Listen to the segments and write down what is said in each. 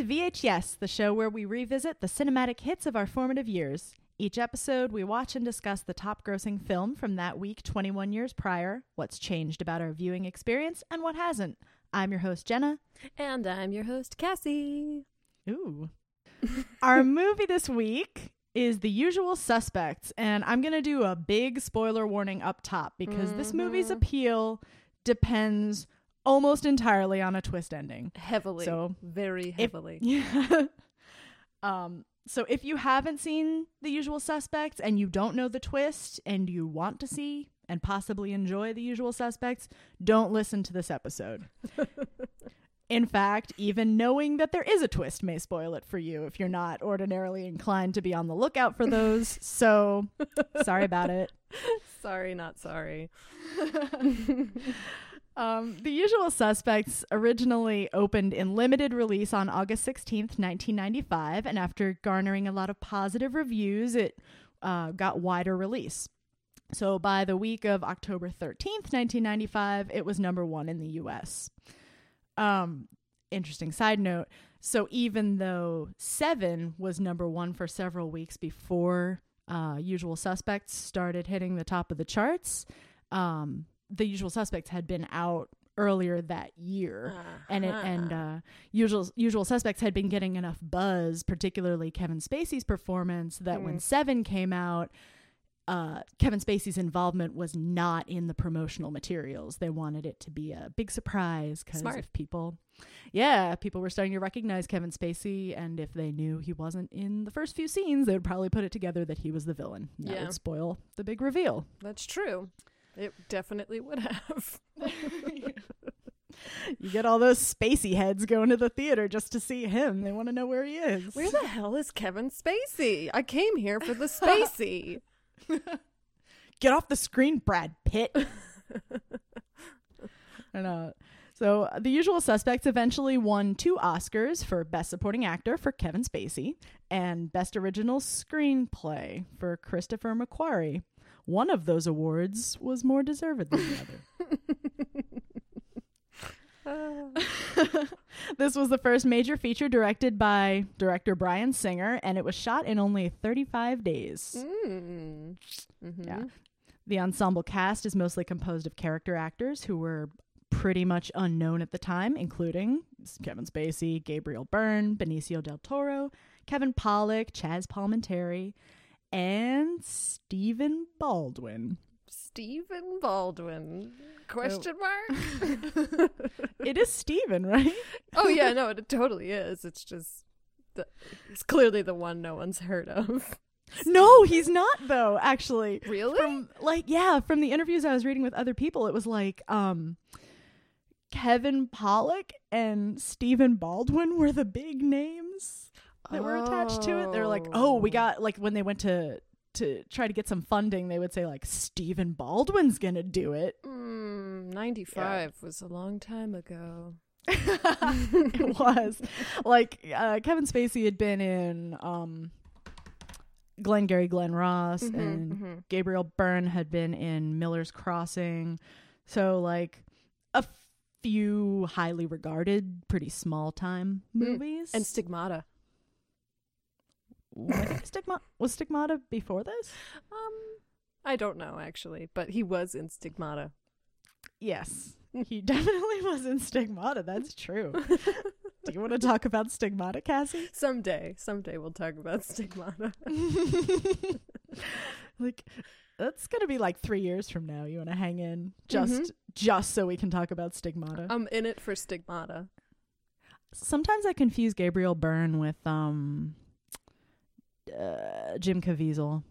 to VHS, the show where we revisit the cinematic hits of our formative years. Each episode, we watch and discuss the top grossing film from that week 21 years prior, what's changed about our viewing experience, and what hasn't. I'm your host, Jenna. And I'm your host, Cassie. Ooh. our movie this week is The Usual Suspects, and I'm going to do a big spoiler warning up top because this movie's Mhm. appeal depends almost entirely on a twist ending. Heavily. So, very if- heavily. Yeah. um so if you haven't seen The Usual Suspects and you don't know the twist and you want to see and possibly enjoy The Usual Suspects, don't listen to this episode. In fact, even knowing that there is a twist may spoil it for you if you're not ordinarily inclined to be on the lookout for those. So, sorry about it. sorry, not sorry. Um, the Usual Suspects originally opened in limited release on August 16th, 1995, and after garnering a lot of positive reviews, it uh, got wider release. So by the week of October 13th, 1995, it was number one in the US. Um, interesting side note. So even though Seven was number one for several weeks before uh, Usual Suspects started hitting the top of the charts, um, the Usual Suspects had been out earlier that year. And it and Uh-huh. uh, usual usual suspects had been getting enough buzz, particularly Kevin Spacey's performance, that when Mm. Seven came out, uh, Kevin Spacey's involvement was not in the promotional materials. They wanted it to be a big surprise because if people, yeah, people were starting to recognize Kevin Spacey, and if they knew he wasn't in the first few scenes, they would probably put it together that he was the villain. That Yeah. would spoil the big reveal. That's true. It definitely would have. You get all those Spacey heads going to the theater just to see him. They want to know where he is. Where the hell is Kevin Spacey? I came here for the Spacey. Get off the screen, Brad Pitt. I know. so uh, the usual suspects eventually won two Oscars for Best Supporting Actor for Kevin Spacey and Best Original Screenplay for Christopher McQuarrie. One of those awards was more deserved than the other. Uh, this was the first major feature directed by director Bryan Singer, and it was shot in only 35 days. mm. Mhm. Yeah. The ensemble cast is mostly composed of character actors who were pretty much unknown at the time, including Kevin Spacey, Gabriel Byrne, Benicio del Toro, Kevin Pollak, Chazz Palminteri, and Stephen Baldwin. Stephen Baldwin? Question Oh. mark? it is Stephen, right? oh yeah, no, it totally is. It's just the, it's clearly the one no one's heard of. No, he's not though, actually. Really? From like yeah, from the interviews I was reading with other people, it was like um Kevin Pollak and Stephen Baldwin were the big names that were attached to it. They're like, "Oh, we got like when they went to to try to get some funding, they would say like Stephen Baldwin's going to do it." Mm, 95 was a long time ago. it was like uh, Kevin Spacey had been in um Glengarry Glen Ross Mhm, and mhm. Gabriel Byrne had been in Miller's Crossing. So like a few highly regarded, pretty small time Mm. movies. And Stigmata. I think Stigma was Stigmata before this? Um, I don't know actually, but he was in Stigmata. Yes. He definitely was in Stigmata, that's true. Do you want to talk about Stigmata, Cassie? Someday, someday we'll talk about Stigmata. like that's gonna be like three years from now. You want to hang in just just so we can talk about stigmata. I'm in it for Stigmata. Sometimes I confuse Gabriel Byrne with um uh, Jim Caviezel.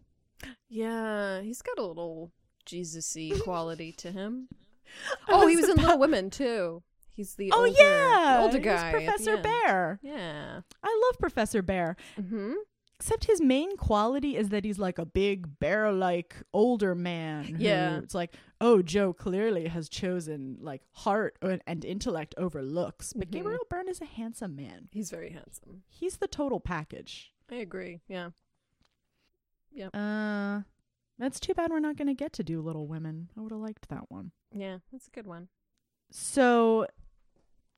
Yeah, he's got a little Jesus-y quality to him. Oh, he was in Little Women too. He's the Oh older, yeah, the older guy, Professor. Bhaer. Yeah. I love Professor Bhaer. Mm-hmm. Except his main quality is that he's like a big bear-like older man. Yeah. it's like, oh, Joe clearly has chosen like heart and and intellect over looks, but Mhm. Gabriel Byrne is a handsome man. He's very handsome. He's the total package. I agree. Yeah. Uh, that's too bad we're not going to get to do Little Women. I would have liked that one. Yeah, that's a good one. So,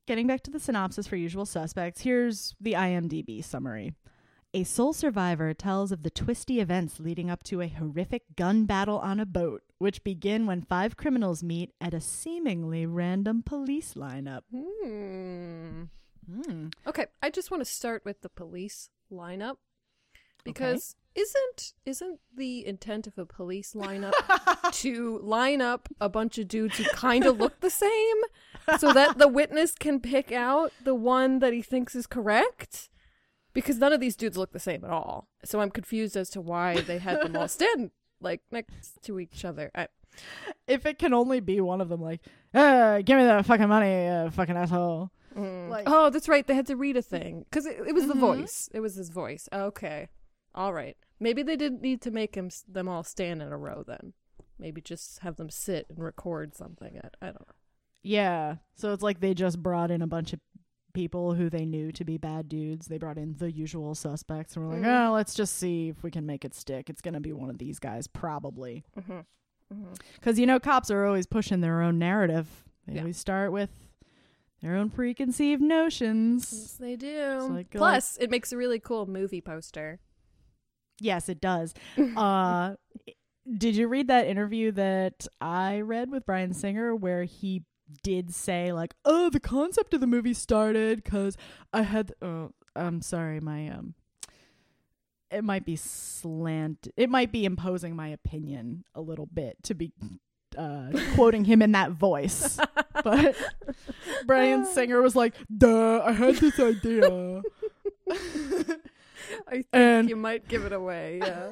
getting back to the synopsis for Usual Suspects, here's the IMDb summary. A sole survivor tells of the twisty events leading up to a horrific gun battle on a boat, which begin when five criminals meet at a seemingly random police lineup. Hmm. Hmm. Okay, I just want to start with the police lineup because isn't isn't the intent of a police lineup to line up a bunch of dudes who kind of look the same so that the witness can pick out the one that he thinks is correct? Because none of these dudes look the same at all. So I'm confused as to why they had them all stand like next to each other. I, if it can only be one of them, like, uh, give me that fucking money, uh, fucking asshole. Mm. Like- oh, that's right. They had to read a thing because it, it was the Mhm. voice. It was his voice. Okay, all right. Maybe they didn't need to make him them all stand in a row. Then maybe just have them sit and record something. I, I don't know. Yeah. So it's like they just brought in a bunch of people who they knew to be bad dudes. They brought in the usual suspects and were like, Mhm. oh, let's just see if we can make it stick. It's going to be one of these guys, probably. Mm-hmm. Mm-hmm. Because, you know, cops are always pushing their own narrative. They Yeah. always start with their own preconceived notions. Yes, they do. like- Plus, it makes a really cool movie poster. Yes, it does. uh, did you read that interview that I read with Bryan Singer where he did say like, "Oh, the concept of the movie started because I had." Oh, I'm sorry, my um. It might be slant. It might be imposing my opinion a little bit to be uh, quoting him in that voice. But Bryan Singer was like, "Duh, I had this idea." I think And- you might give it away. Yeah.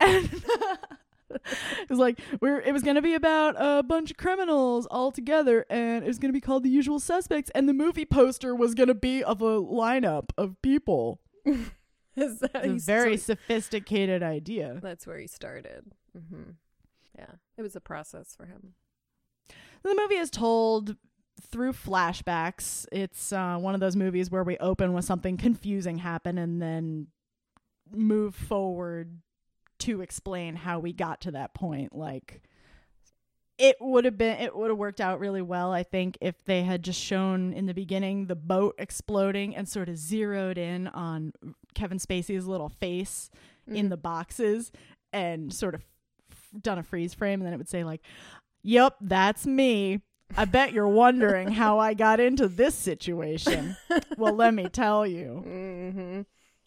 and it was like we are it was gonna be about a bunch of criminals all together and it was gonna be called the usual suspects and the movie poster was gonna be of a lineup of people Is that a very so sophisticated idea that's where he started. hmm Yeah, it was a process for him. the movie is told through flashbacks it's uh, one of those movies where we open with something confusing happen and then move forward to explain how we got to that point like it would have been it would have worked out really well i think if they had just shown in the beginning the boat exploding and sort of zeroed in on kevin spacey's little face in Mhm. the boxes and sort of f- done a freeze frame and then it would say like yep that's me i bet you're wondering how i got into this situation well let me tell you hmm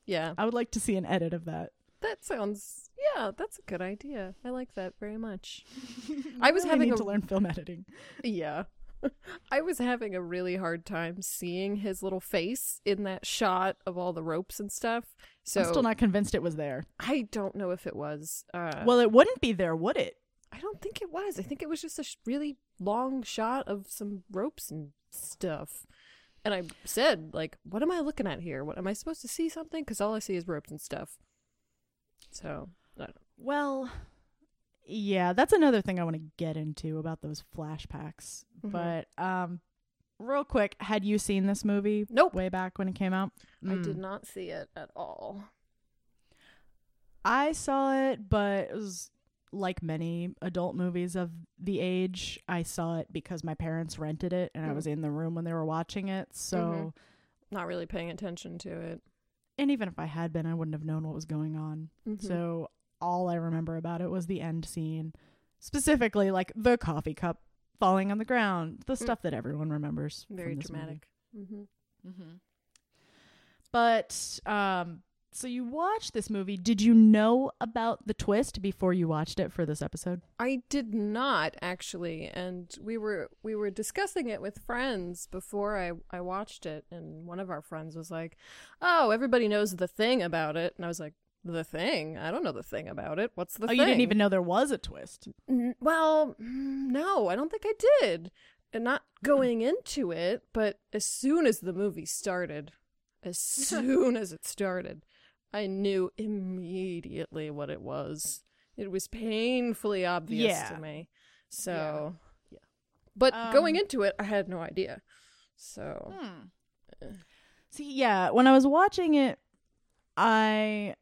Yeah, i would like to see an edit of that that sounds. Yeah, that's a good idea. I like that very much. I was really having need a- to learn film editing Yeah. I was having a really hard time seeing his little face in that shot of all the ropes and stuff. So i'm still not convinced it was there I don't know if it was. Uh, well it wouldn't be there would it I don't think it was. I think it was just a sh- really long shot of some ropes and stuff. And I said, like, what am I looking at here? What am I supposed to see something? Because all I see is ropes and stuff. So well yeah that's another thing i want to get into about those flashbacks Mhm. but um real quick had you seen this movie Nope. way back when it came out I Mm. did not see it at all. I saw it, but it was like many adult movies of the age. I saw it because my parents rented it and I Mm. was in the room when they were watching it. So, Mhm. Not really paying attention to it. and even if I had been, I wouldn't have known what was going on. Mhm. So, all I remember about it was the end scene, specifically like the coffee cup falling on the ground, the Mm. stuff that everyone remembers. from very this movie. dramatic. hmm Mm-hmm. But um, so you watched this movie. Did you know about the twist before you watched it for this episode? I did not actually, and we were we were discussing it with friends before I I watched it, and one of our friends was like, "Oh, everybody knows the thing about it," and I was like, "The thing? I don't know the thing about it. What's the oh, thing?" you didn't even know there was a twist. N- Well, mm, no, I don't think I did. And not going into it, but as soon as the movie started, as soon as it started, I knew immediately what it was. It was painfully obvious Yeah. to me. So, yeah. But going Um, into it, I had no idea. So, See, yeah, when I was watching it, I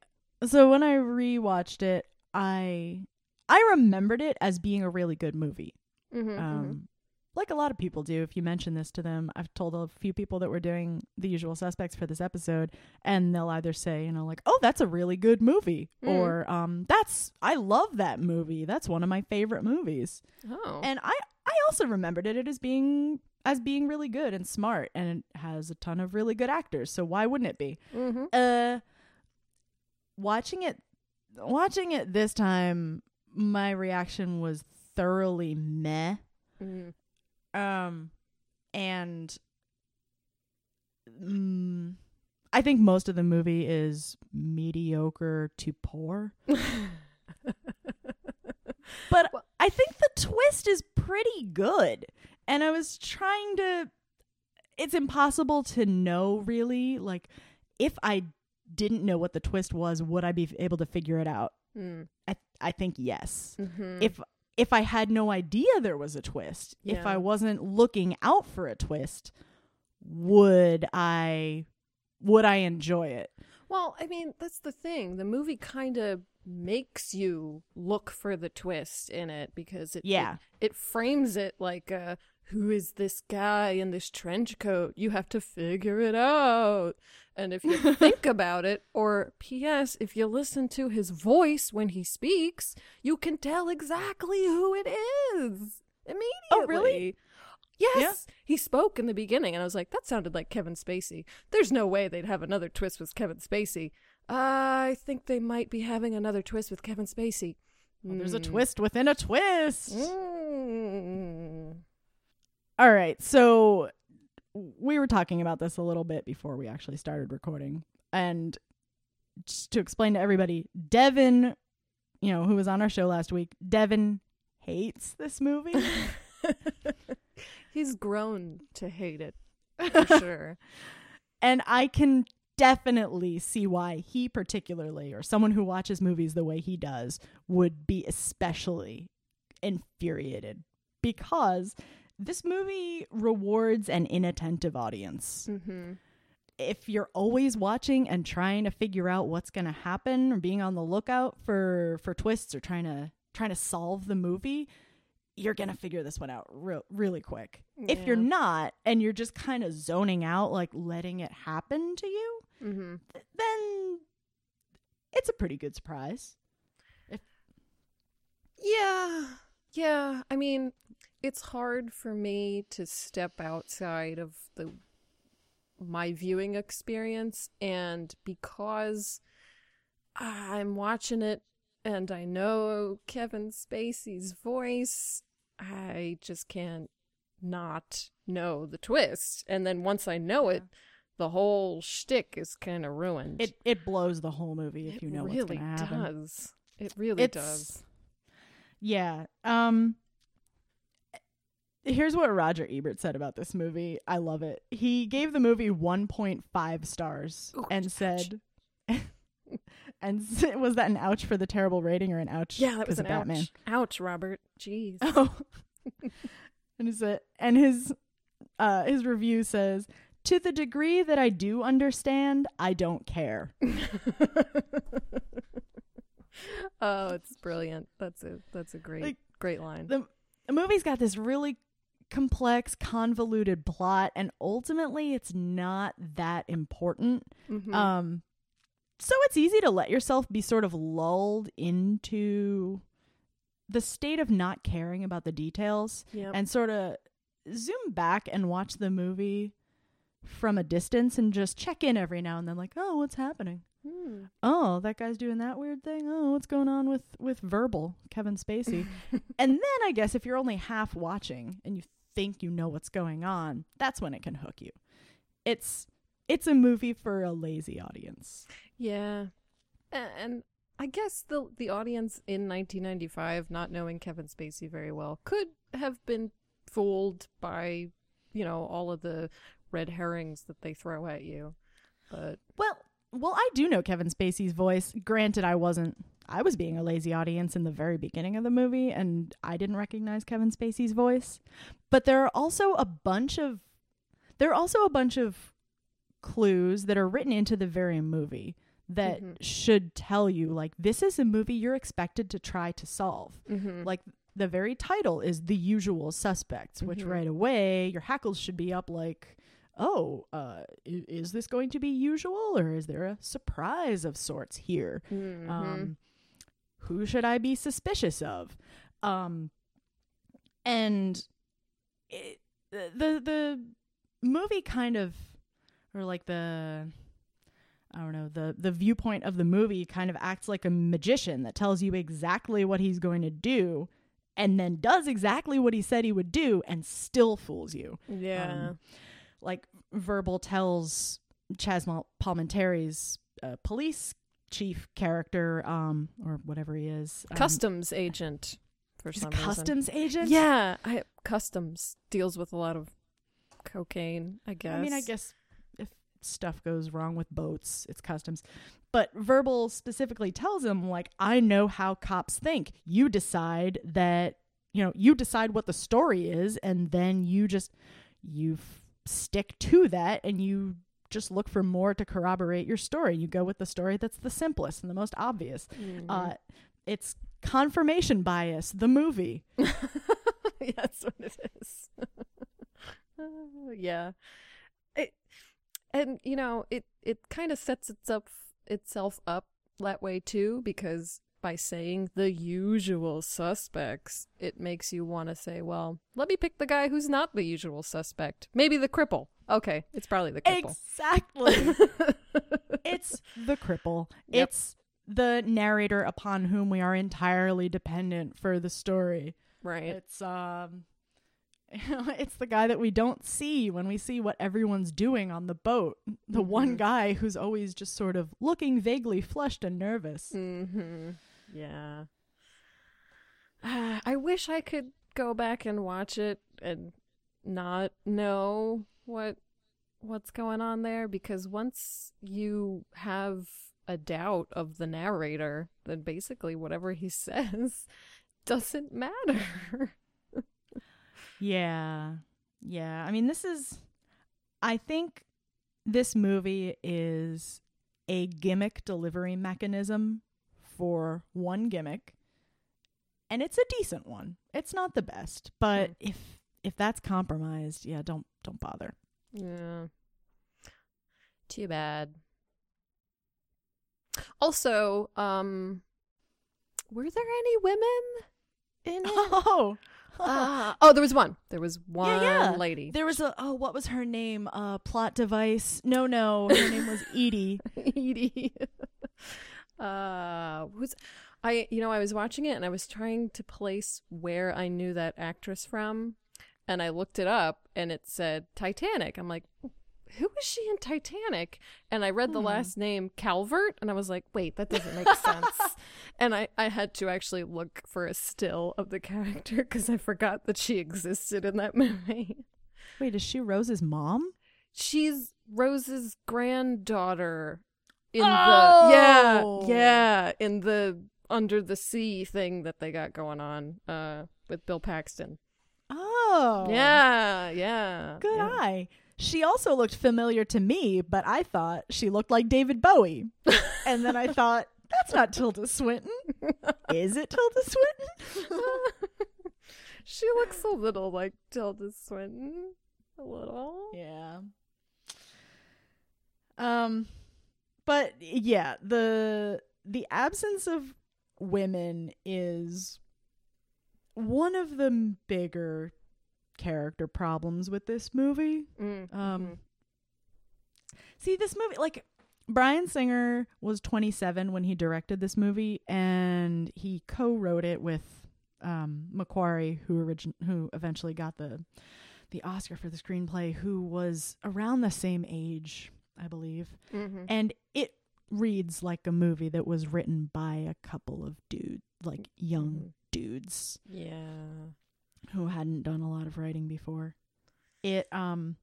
so when I rewatched it, I I remembered it as being a really good movie. mhm, mhm. Um, like a lot of people do if you mention this to them. I've told a few people that we're doing the usual suspects for this episode and they'll either say, you know, like, "Oh, that's a really good movie," Mm. or um that's I love that movie. That's one of my favorite movies. Oh. And I I also remembered it as being as being really good and smart and it has a ton of really good actors. So why wouldn't it be? mm-hmm. Uh watching it watching it this time my reaction was thoroughly meh. mm Um and mm, I think most of the movie is mediocre to poor. But Well- I think the twist is pretty good. And I was trying to it's impossible to know really like if I didn't know what the twist was, would I be able to figure it out? Mm. I I think yes. Mm-hmm. If if I had no idea there was a twist, if I wasn't looking out for a twist, would I would I enjoy it? Well, I mean, that's the thing. The movie kind of makes you look for the twist in it because it Yeah. it, it frames it like uh who is this guy in this trench coat? You have to figure it out. And if you think about it, or P.S., if you listen to his voice when he speaks, you can tell exactly who it is immediately. Oh, really? Yes. He spoke in the beginning, and I was like, that sounded like Kevin Spacey. There's no way they'd have another twist with Kevin Spacey. I think they might be having another twist with Kevin Spacey. Well, there's a Mm. twist within a twist. Mm. All right. So we were talking about this a little bit before we actually started recording. And just to explain to everybody, Devin, you know, who was on our show last week, Devin hates this movie. He's grown to hate it for sure. and I can definitely see why he particularly or someone who watches movies the way he does would be especially infuriated because this movie rewards an inattentive audience. mm-hmm. if you're always watching and trying to figure out what's going to happen or being on the lookout for for twists or trying to trying to solve the movie you're going to figure this one out real, really quick if you're not and you're just kind of zoning out like letting it happen to you Mm-hmm. th- then it's a pretty good surprise Yeah. Yeah. I mean, it's hard for me to step outside of the my viewing experience and because I'm watching it and I know Kevin Spacey's voice, I just can't not know the twist. And then once I know it, the whole shtick is kind of ruined. it it blows the whole movie if It you know really what's going to happen does. It really It's- does. Yeah. Um Here's what Roger Ebert said about this movie. I love it. He gave the movie 1.5 stars Ooh, and ouch. said and was that an ouch for the terrible rating or an ouch Yeah, that was an of Batman? ouch. Ouch, Robert. Jeez. Oh. and is it and his uh his review says to the degree that I do understand, I don't care. oh, it's brilliant. That's a that's a great Like, great line. the the movie's got this really complex, convoluted plot, and ultimately, it's not that important. Mhm. Um, so it's easy to let yourself be sort of lulled into the state of not caring about the details Yep. and sort of zoom back and watch the movie from a distance and just check in every now and then like oh what's happening Hmm. oh that guy's doing that weird thing oh what's going on with with verbal kevin spacey and then i guess if you're only half watching and you think you know what's going on that's when it can hook you it's it's a movie for a lazy audience Yeah. And I guess the the audience in 1995 not knowing Kevin Spacey very well could have been fooled by, you know, all of the red herrings that they throw at you. But well well i do know kevin spacey's voice granted i wasn't i was being a lazy audience in the very beginning of the movie and i didn't recognize kevin spacey's voice but there are also a bunch of there are also a bunch of clues that are written into the very movie that Mhm. should tell you like this is a movie you're expected to try to solve Mhm. like the very title is The Usual Suspects, which Mhm. right away your hackles should be up like, oh, uh, is this going to be usual or is there a surprise of sorts here? Mhm. Um, who should I be suspicious of? Um, and it, the the movie kind of, or like the, I don't know, the the viewpoint of the movie kind of acts like a magician that tells you exactly what he's going to do, and then does exactly what he said he would do, and still fools you yeah. um, like verbal tells Chazz Mal- Palminteri's uh, police chief character, um, or whatever he is, um, customs agent for some reason. customs agent. Yeah, I, customs deals with a lot of cocaine. I guess. I mean, I guess if stuff goes wrong with boats, it's customs. But verbal specifically tells him, like, I know how cops think. You decide that, you know, you decide what the story is, and then you just you f- stick to that, and you just look for more to corroborate your story. You go with the story that's the simplest and the most obvious. Mhm. Uh, it's confirmation bias, the movie. yeah, that's what it is. Uh, yeah, it, and you know, it it kind of sets itself itself up that way too, because by saying the usual suspects, it makes you want to say, well, let me pick the guy who's not the usual suspect. Maybe the cripple. Okay, it's probably the cripple. Exactly. it's the cripple. Yep. It's the narrator upon whom we are entirely dependent for the story. right. It's um it's the guy that we don't see when we see what everyone's doing on the boat. The one Mhm. guy who's always just sort of looking vaguely flushed and nervous. Mm-hmm. Yeah. I wish I could go back and watch it and not know what what's going on there because once you have a doubt of the narrator, then basically whatever he says doesn't matter. Yeah. Yeah. I mean, this is, I think this movie is a gimmick delivery mechanism for one gimmick. And it's a decent one. It's not the best, but Mm. if if that's compromised, yeah, don't don't bother. Yeah. Too bad. Also, um were there any women in it? Oh. Ah, oh, there was one. There was one yeah. lady. There was a oh, what was her name? Uh plot device. No, no, her name was Edie. Edie. Uh, was I? You know, I was watching it and I was trying to place where I knew that actress from, and I looked it up and it said Titanic. I'm like, who is she in Titanic? And I read the Hmm. last name Calvert, and I was like, wait, that doesn't make sense. and I I had to actually look for a still of the character because I forgot that she existed in that movie. Wait, is she Rose's mom? She's Rose's granddaughter in Oh! the yeah yeah in the under the sea thing that they got going on uh with Bill Paxton. Oh. Yeah, yeah. Good yeah. eye. She also looked familiar to me, but I thought she looked like David Bowie. and then I thought, that's not Tilda Swinton. Is it Tilda Swinton? she looks a little like Tilda Swinton. A little. Yeah. Um but yeah, the the absence of women is one of the bigger character problems with this movie. Mm, Um, mhm. See, this movie, like Bryan Singer was 27 when he directed this movie, and he co-wrote it with um, McQuarrie, who origin- who eventually got the the Oscar for the screenplay, who was around the same age, I believe, Mhm. and it reads like a movie that was written by a couple of dudes, like young Mhm. dudes Yeah. who hadn't done a lot of writing before. It um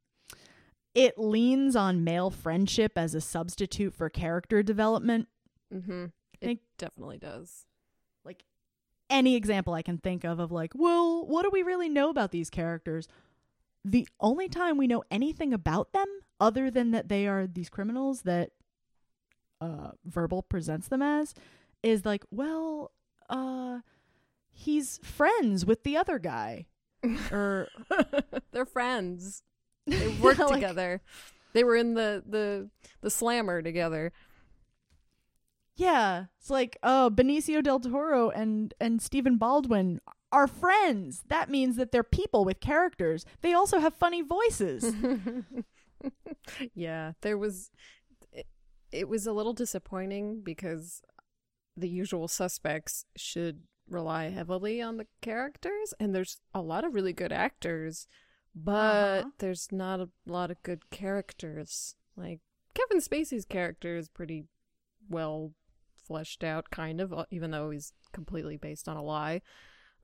it leans on male friendship as a substitute for character development. Mhm. It definitely does. Like any example I can think of of like, well, what do we really know about these characters? The only time we know anything about them other than that they are these criminals that uh verbal presents them as is like, well, uh he's friends with the other guy. or They're friends. They work Like- together. They were in the the the slammer together. yeah, it's like oh, Benicio del Toro and and Stephen Baldwin are friends. That means that they're people with characters. They also have funny voices. yeah, there was it, it was a little disappointing because the usual suspects should rely heavily on the characters and there's a lot of really good actors, but Uh-huh. there's not a lot of good characters. Like Kevin Spacey's character is pretty well fleshed out kind of uh, even though he's completely based on a lie.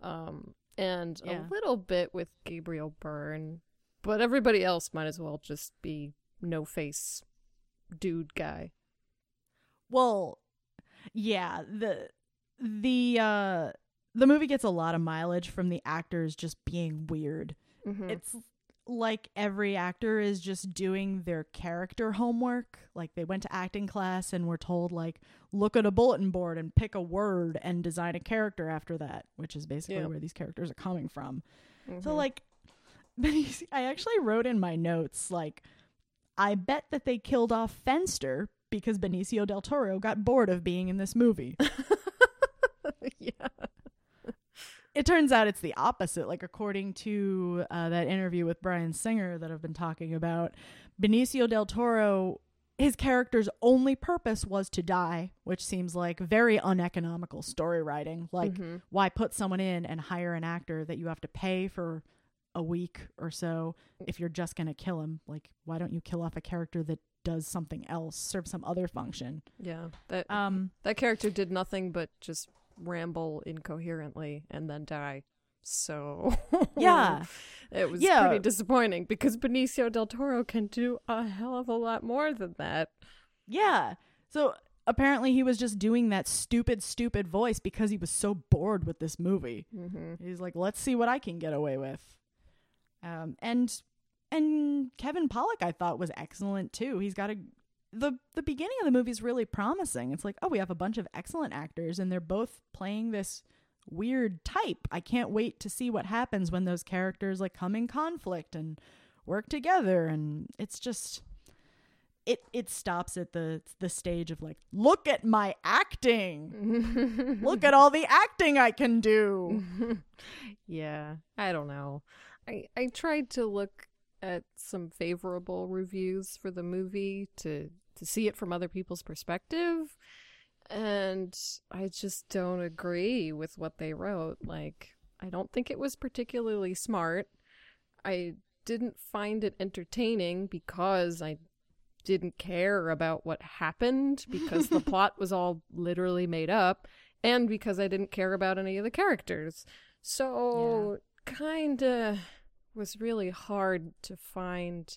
Um and Yeah. a little bit with Gabriel Byrne, but everybody else might as well just be no face dude guy. Well, yeah, the the uh the movie gets a lot of mileage from the actors just being weird. Mhm. It's like every actor is just doing their character homework. Like they went to acting class and were told like look at a bulletin board and pick a word and design a character after that, which is basically Yeah. where these characters are coming from. So Mhm. like I actually wrote in my notes like I bet that they killed off Fenster because Benicio del Toro got bored of being in this movie. yeah. it turns out it's the opposite. Like according to uh, that interview with Bryan Singer that I've been talking about, Benicio del Toro, his character's only purpose was to die, which seems like very uneconomical story writing. Like, Mhm. why put someone in and hire an actor that you have to pay for a week or so if you're just gonna kill him? Like, why don't you kill off a character that does something else, serve some other function? yeah, that Um, that character did nothing but just ramble incoherently and then die. So yeah. it was Yeah. pretty disappointing because Benicio del Toro can do a hell of a lot more than that. Yeah. So apparently he was just doing that stupid, stupid voice because he was so bored with this movie. Mm-hmm. He's like, let's see what I can get away with. Um, and and Kevin Pollak, I thought was excellent too. He's got a the the beginning of the movie is really promising. It's like, oh, we have a bunch of excellent actors, and they're both playing this weird type. I can't wait to see what happens when those characters like come in conflict and work together. And it's just it it stops at the the stage of like, look at my acting. Look at all the acting I can do. yeah, I don't know. I I tried to look at some favorable reviews for the movie to to see it from other people's perspective and I just don't agree with what they wrote. Like I don't think it was particularly smart. I didn't find it entertaining because I didn't care about what happened because the plot was all literally made up and because I didn't care about any of the characters. So kinda was really hard to find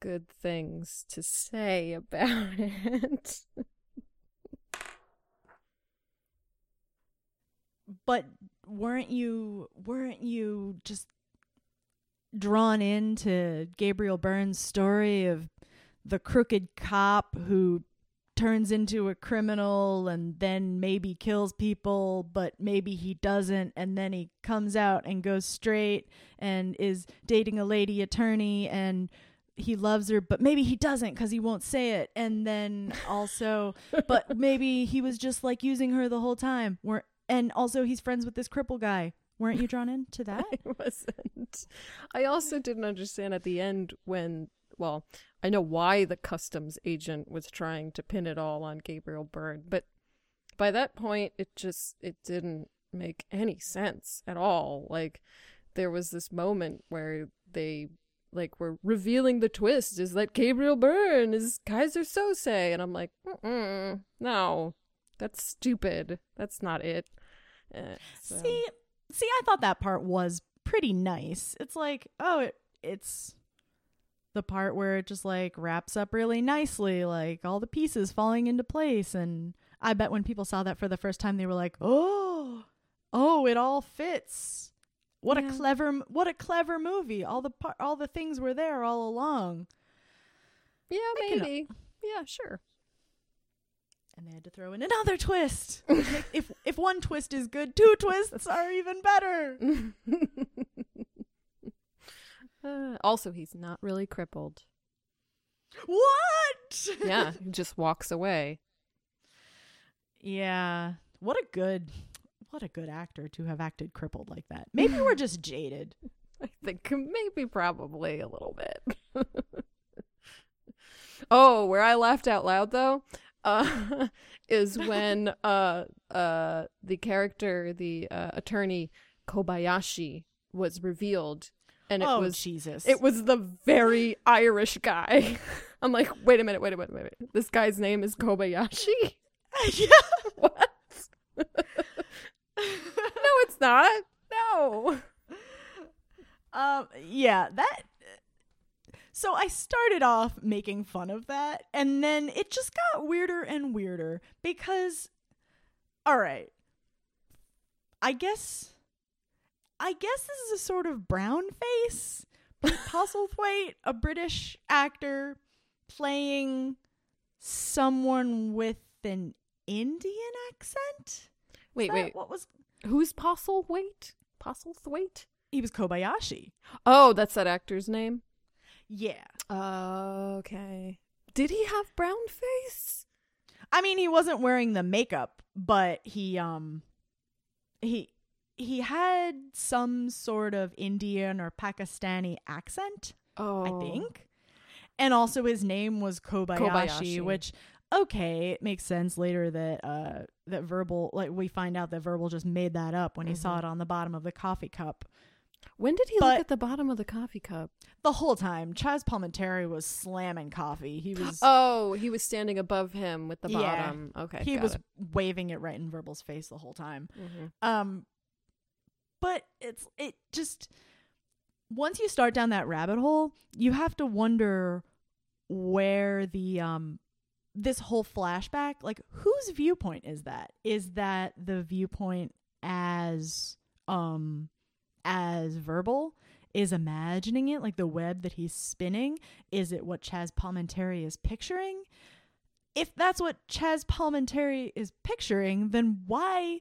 good things to say about it. But weren't you weren't you just drawn into Gabriel Byrne's story of the crooked cop who turns into a criminal and then maybe kills people but maybe he doesn't. And then he comes out and goes straight and is dating a lady attorney and he loves her but maybe he doesn't cuz he won't say it. And then also but maybe he was just like using her the whole time. Were and also he's friends with this cripple guy. Weren't you drawn into that? I wasn't. I also didn't understand at the end when, well, I know why the customs agent was trying to pin it all on Gabriel Byrne, but by that point, it just it didn't make any sense at all. Like there was this moment where they like were revealing the twist is that Gabriel Byrne is Kaiser Söze, and I'm like, no, that's stupid. That's not it. Uh, so- See, see, I thought that part was pretty nice. It's like, oh, it, it's the part where it just like wraps up really nicely, like all the pieces falling into place. And I bet when people saw that for the first time, they were like, oh, oh, it all fits. What Yeah. a clever, what a clever movie. All the par- all the things were there all along. Yeah, I can- maybe. Yeah, sure. And they had to throw in another twist. if if one twist is good, two twists are even better. Uh, also, he's not really crippled. What? Yeah, he just walks away. Yeah. What a good what a good actor to have acted crippled like that. Maybe we're just jaded. I think maybe probably a little bit. oh, where I laughed out loud though, uh, is when uh uh the character, the uh, attorney Kobayashi was revealed and it oh was Jesus. it was the very Irish guy. I'm like, wait a minute, wait a minute, wait a minute. This guy's name is Kobayashi? yeah. what? no, it's not. No. Um yeah, that so I started off making fun of that and then it just got weirder and weirder because all right. I guess I guess this is a sort of brown face. But Postlethwaite, a British actor playing someone with an Indian accent. Wait, that wait. What was Who's Postlethwaite? Postlethwaite? he was Kobayashi. Oh, that's that actor's name. Yeah. okay. Did he have brown face? I mean, he wasn't wearing the makeup, but he um he he had some sort of Indian or Pakistani accent, Oh, I think. And also his name was Kobayashi, Kobayashi. which okay, it makes sense later that uh that verbal like we find out that verbal just made that up when he saw Mhm. it on the bottom of the coffee cup. When did he But- look at the bottom of the coffee cup? The whole time, Chazz Palminteri was slamming coffee. He was Oh, he was standing above him with the Yeah. bottom. Okay, he was it. waving it right in Verbal's face the whole time. Mhm. Um but it's it just once you start down that rabbit hole, you have to wonder where the um this whole flashback, like whose viewpoint is that? Is that the viewpoint as um as verbal is imagining it like the web that he's spinning? Is it what Chazz Palminteri is picturing? If that's what Chazz Palminteri is picturing, then why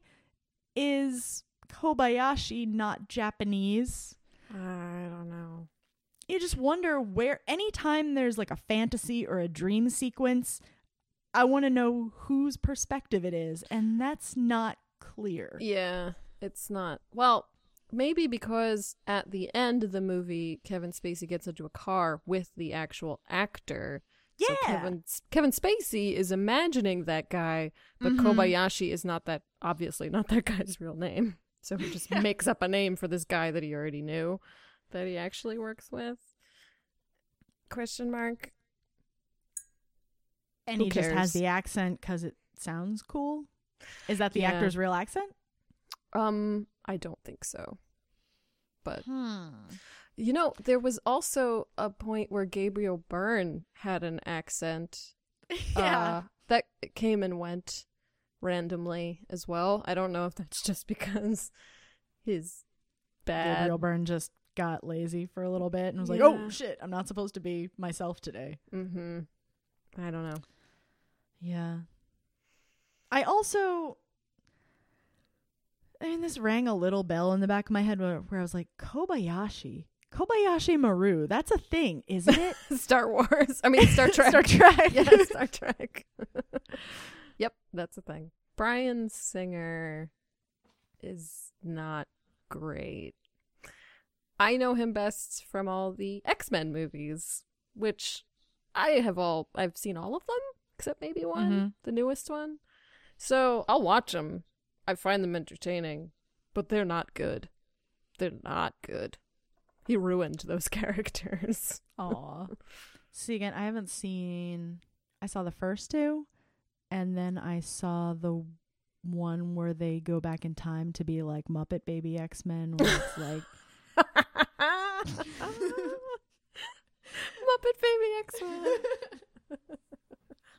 is Kobayashi not Japanese? I don't know. You just wonder where anytime there's like a fantasy or a dream sequence, I want to know whose perspective it is, and that's not clear. Yeah, it's not. Well, maybe because at the end of the movie, Kevin Spacey gets into a car with the actual actor. Yeah. So Kevin Kevin Spacey is imagining that guy, but Mhm. Kobayashi is not that obviously not that guy's real name. So he just Yeah. makes up a name for this guy that he already knew that he actually works with. Question mark. and who he just has the accent because it sounds cool. Is that the Yeah. actor's real accent? Um, I don't think so. But Hmm. You know, there was also a point where Gabriel Byrne had an accent yeah. uh, that came and went randomly as well. I don't know if that's just because his bad. Gabriel Byrne just got lazy for a little bit and was like, "Oh shit, I'm not supposed to be myself today." Mm-hmm. I don't know. Yeah. I also I mean this rang a little bell in the back of my head where, where I was like, Kobayashi. Kobayashi Maru. That's a thing, isn't it? Star Wars. I mean, Star Trek. Star Trek. yeah, Star Trek. Yep, that's a thing. Bryan Singer is not great. I know him best from all the X-Men movies, which I have all I've seen all of them except maybe one, Mhm. the newest one. So, I'll watch them. I find them entertaining, but they're not good. They're not good. He ruined those characters. Aw. See again, I haven't seen I saw the first two and then I saw the one where they go back in time to be like Muppet Baby X Men where it's like Muppet Baby X-Men.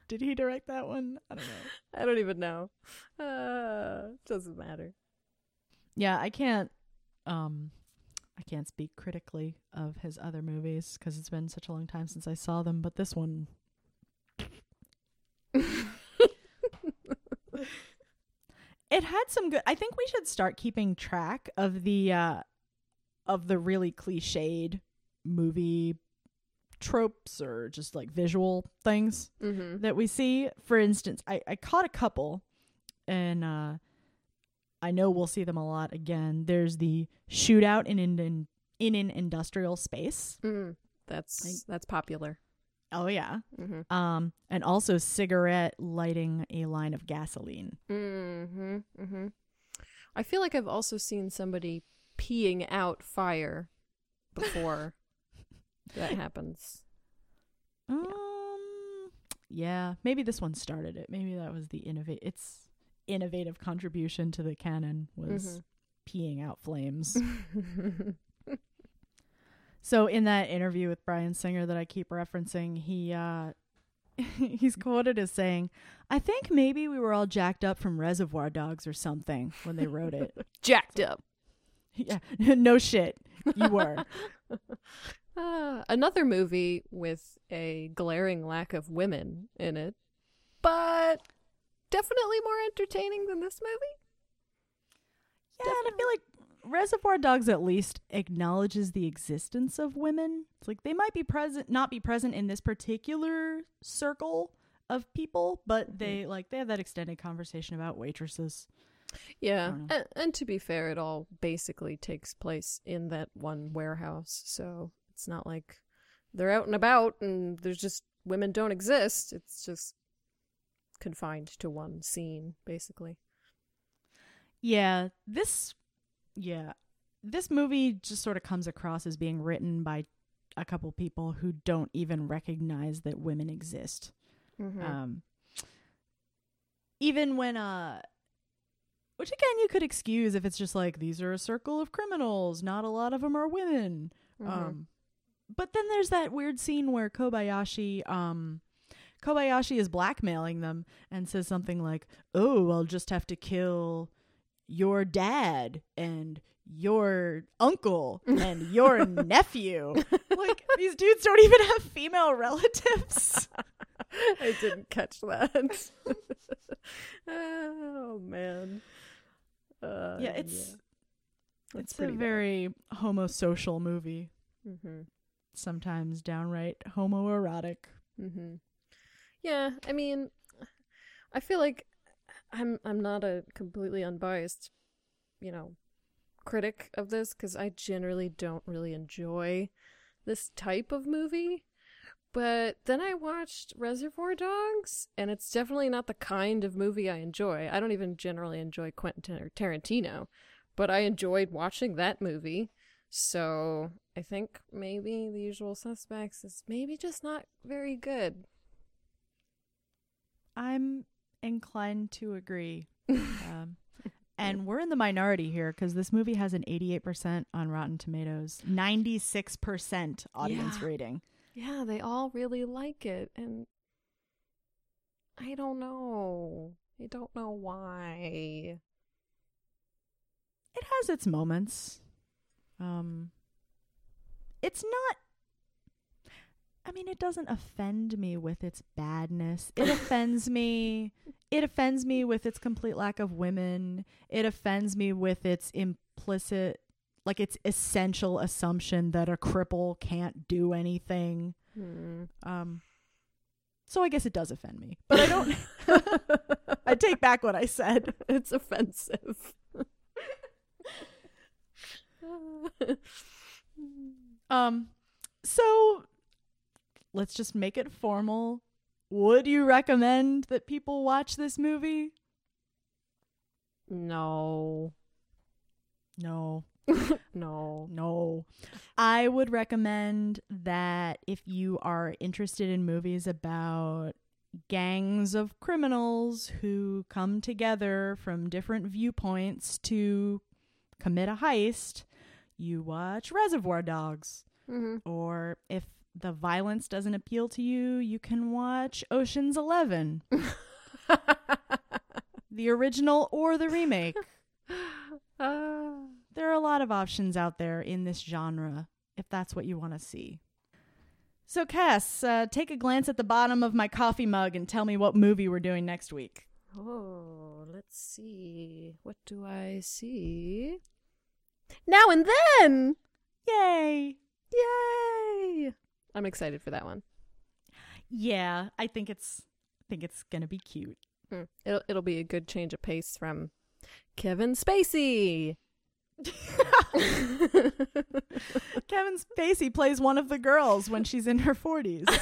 Did he direct that one? I don't know. I don't even know. Uh, doesn't matter. Yeah, I can't um I can't speak critically of his other movies cuz it's been such a long time since I saw them, but this one it had some good. I think we should start keeping track of the uh of the really cliched movie tropes or just like visual things Mm-hmm. that we see. For instance, I, I caught a couple and uh I know we'll see them a lot again. There's the shootout in in, in, in an industrial space. Mm. That's Like- that's popular. Oh yeah. Mm-hmm. Um and also cigarette lighting a line of gasoline. Mm-hmm. Mm-hmm. I feel like I've also seen somebody peeing out fire before that happens. Um yeah, maybe this one started it. Maybe that was the innovate its innovative contribution to the canon was peeing out flames. So in that interview with Bryan Singer that I keep referencing, he uh he's quoted as saying, "I think maybe we were all jacked up from Reservoir Dogs or something when they wrote it." Jacked up. yeah, no shit. You were. Uh, another movie with a glaring lack of women in it, but definitely more entertaining than this movie. Yeah, and I feel like Reservoir Dogs at least acknowledges the existence of women. It's like they might be present, not be present in this particular circle of people, but mm-hmm. they like they have that extended conversation about waitresses. Yeah, and, and to be fair, it all basically takes place in that one warehouse, so it's not like they're out and about and there's just women don't exist. It's just confined to one scene, basically. Yeah, this yeah. This movie just sort of comes across as being written by a couple people who don't even recognize that women exist. Mm-hmm. Um even when uh which again you could excuse if it's just like these are a circle of criminals, not a lot of them are women. Mm-hmm. Um but then there's that weird scene where Kobayashi um Kobayashi is blackmailing them and says something like, "Oh, I'll just have to kill your dad and your uncle and your nephew." Like these dudes don't even have female relatives. I didn't catch that. oh man. Uh, yeah, it's That's it's a pretty bad. very homosocial movie. Mm-hmm. Sometimes downright homoerotic. Mm-hmm. Yeah, I mean, I feel like I'm I'm not a completely unbiased, you know, critic of this because I generally don't really enjoy this type of movie. But then I watched Reservoir Dogs, and it's definitely not the kind of movie I enjoy. I don't even generally enjoy Quentin Tar- Tarantino, but I enjoyed watching that movie. So I think maybe The Usual Suspects is maybe just not very good. I'm inclined to agree. um, and we're in the minority here because this movie has an 88% on Rotten Tomatoes, 96% audience Yeah. rating. Yeah, they all really like it, and I don't know. I don't know why. It has its moments. Um, it's not. I mean, it doesn't offend me with its badness. It offends me. It offends me with its complete lack of women. It offends me with its implicit, like its essential assumption that a cripple can't do anything. Hmm. Um, so I guess it does offend me, but I don't. I take back what I said. it's offensive. Um, so let's just make it formal. Would you recommend that people watch this movie? no. No, No. no. I would recommend that if you are interested in movies about gangs of criminals who come together from different viewpoints to commit a heist, you watch Reservoir Dogs. Mm-hmm. Or if the violence doesn't appeal to you, you can watch Ocean's 11, the original or the remake. Ah. There are a lot of options out there in this genre if that's what you want to see. So, Cass, uh, take a glance at the bottom of my coffee mug and tell me what movie we're doing next week. Oh, let's see. What do I see? Now and then! Yay! Yay! I'm excited for that one. Yeah, I think it's I think it's gonna be cute. Hmm. It'll it'll be a good change of pace from Kevin Spacey. Kevin Spacey plays one of the girls when she's in her forties.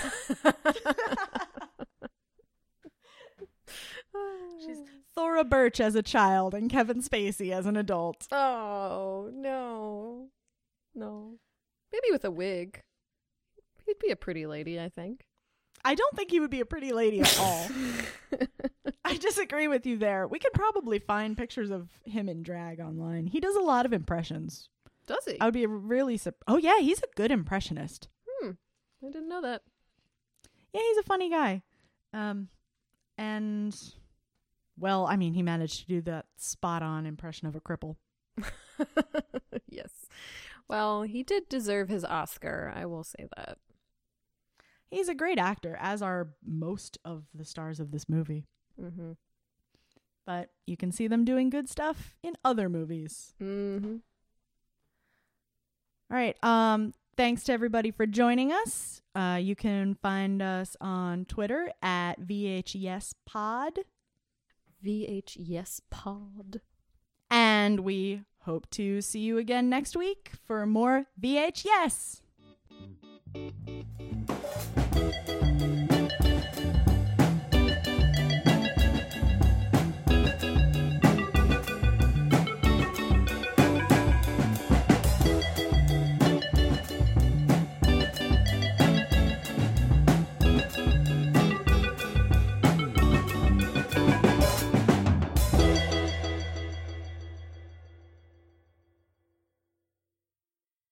She's Thora Birch as a child and Kevin Spacey as an adult. Oh no, no. Maybe with a wig. He'd be a pretty lady, I think. I don't think he would be a pretty lady at all. I disagree with you there. We could probably find pictures of him in drag online. He does a lot of impressions. Does he? I would be really Oh yeah, he's a good impressionist. Hmm. I didn't know that. Yeah, he's a funny guy. Um and well, I mean, he managed to do that spot on impression of a cripple. yes. Well, he did deserve his Oscar. I will say that. He's a great actor, as are most of the stars of this movie. Mm-hmm. But you can see them doing good stuff in other movies. Mm-hmm. All right. Um, thanks to everybody for joining us. Uh, you can find us on Twitter at VHYesPod. VHYes Pod. And we hope to see you again next week for more VHYes. Thank you.